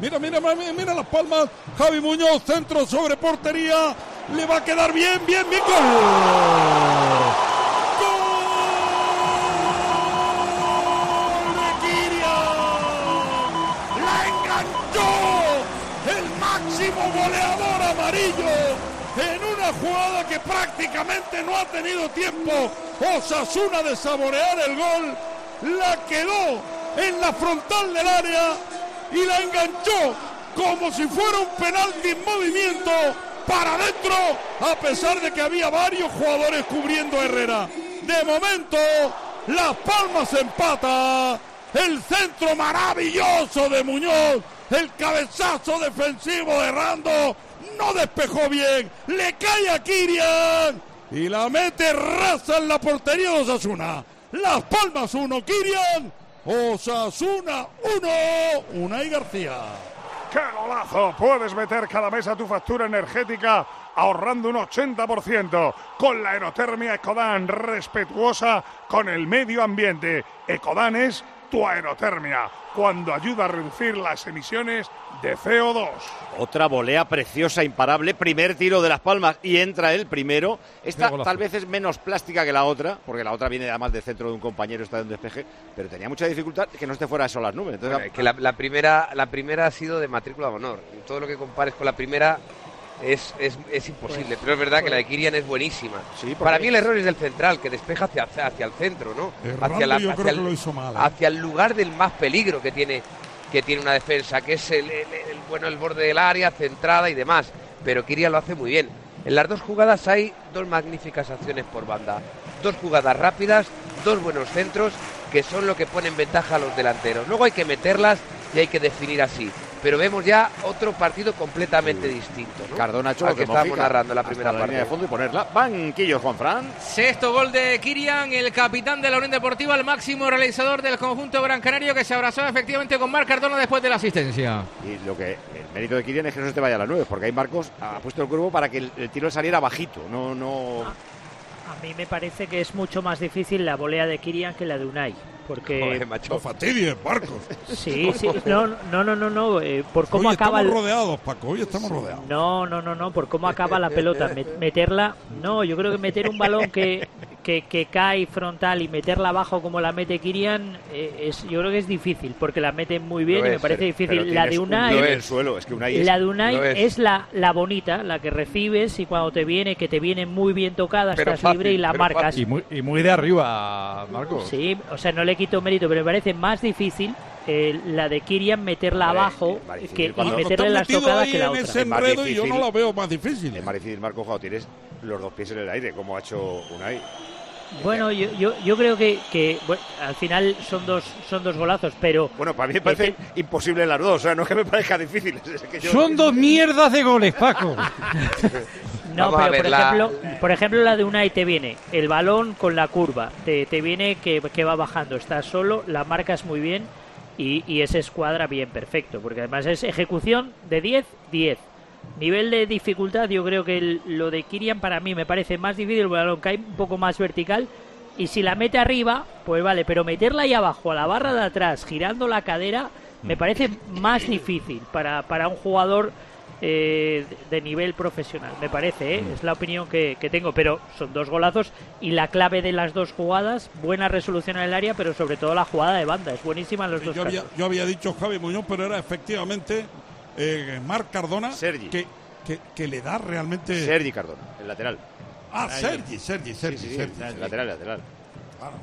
Mira, mira, mira, mira las palmas. Javi Muñoz, centro sobre portería. Le va a quedar bien, bien, bien. ¡Gol! ¡Gol de Kirian! ¡La enganchó! El máximo goleador amarillo en una jugada que prácticamente no ha tenido tiempo Osasuna de saborear el gol. La quedó en la frontal del área y la enganchó como si fuera un penalti en movimiento para adentro, a pesar de que había varios jugadores cubriendo a Herrera. De momento, Las Palmas empata. El centro maravilloso de Muñoz. El cabezazo defensivo de Rando. No despejó bien. Le cae a Kirian. Y la mete raza en la portería de Osasuna. Las Palmas 1, Kirian. Osasuna 1, Unai García. ¡Qué golazo! Puedes meter cada mes a tu factura energética ahorrando un 80% con la aerotermia Ecodan, respetuosa con el medio ambiente. Ecodan es tu aerotermia, cuando ayuda a reducir las emisiones de CO2. Otra volea preciosa, imparable, primer tiro de Las Palmas y entra el primero. Esta tal vez es menos plástica que la otra, porque la otra viene además del centro de un compañero, está en un despeje, pero tenía mucha dificultad que no esté fuera de eso las nubes. Entonces, Bueno, que la, la primera, la primera ha sido de matrícula de honor. Todo lo que compares con la primera es, es, es imposible. Pero es verdad que la de Kirian es buenísima. Sí, Para mí el error es del central, que despeja hacia, hacia el centro, ¿no? Errando Hacia, yo creo hacia que lo hizo mal, ¿eh? hacia el lugar del más peligro que tiene, que tiene una defensa, que es el, el- el- bueno, el borde del área, centrada y demás. Pero Kirian lo hace muy bien. En las dos jugadas hay dos magníficas acciones por banda. Dos jugadas rápidas, dos buenos centros, que son lo que pone en ventaja a los delanteros. Luego hay que meterlas y hay que definir así. Pero vemos ya otro partido completamente distinto. ¿no? Cardona lo que estábamos narrando la primera la parte. línea de fondo y ponerla. Banquillo, Juan Fran. Sexto gol de Kirian, el capitán de la Unión Deportiva, el máximo realizador del conjunto gran canario que se abrazó efectivamente con Marc Cardona después de la asistencia. Y lo que el mérito de Kirian es que no se te vaya a las nubes, porque ahí Marcos ha puesto el curvo para que el, el tiro saliera bajito, no, no. A mí me parece que es mucho más difícil la volea de Kirian que la de Unai. Porque. Joder, macho. No fastidies, Marcos. Sí, sí. No, no, no, no. no eh, por cómo Hoy acaba estamos el. rodeados, Paco. Hoy estamos rodeados. No, no, no, no, por cómo acaba la pelota. Me- meterla, no, yo creo que meter un balón que, que, que cae frontal y meterla abajo como la mete Kirian, eh, es, yo creo que es difícil, porque la mete muy bien y me parece Pero difícil. La de un Unai, suelo, es que Unai es- la de Unai es. es, la, la bonita, la que recibes y cuando te viene, que te viene muy bien tocada, estás fácil, libre y la marcas. Y muy, y muy de arriba, Marcos. Sí, o sea, no le quito mérito, pero me parece más difícil eh, la de Kirian meterla abajo difícil que, y meterle las tocadas que la en otra. ese Es más enredo y yo no difícil. la veo más difícil. Es más difícil, Marcos, cuando tienes los dos pies en el aire, como ha hecho Unai. Bueno, yo, yo, yo creo que, que bueno, al final son dos son dos golazos, pero Bueno, para mí me parece imposible las dos, o sea, no es que me parezca difícil. es que yo- Son dos mierdas de goles, Paco. no, Vamos pero por la- ejemplo, por ejemplo la de Unai te viene el balón con la curva, te, te viene que, que va bajando, estás solo, la marcas muy bien y, y ese escuadra bien perfecto, porque además es ejecución de 10, 10. Nivel de dificultad, yo creo que el- lo de Kirian para mí me parece más difícil, el balón cae un poco más vertical. Y si la mete arriba, pues vale, pero meterla ahí abajo, a la barra de atrás, girando la cadera, me parece más difícil para, para un jugador eh, de nivel profesional, me parece, ¿eh? es la opinión que, que tengo, pero son dos golazos y la clave de las dos jugadas, buena resolución en el área, pero sobre todo la jugada de banda, es buenísima en los dos Yo había, yo había dicho Javi Muñoz, pero era efectivamente eh, Marc Cardona Sergi. que, que, que le da realmente. Sergi Cardona, el lateral. Ah, Sergi, Sergi, Sí, Sergi, sí, Sergi. el lateral, el lateral. Claro.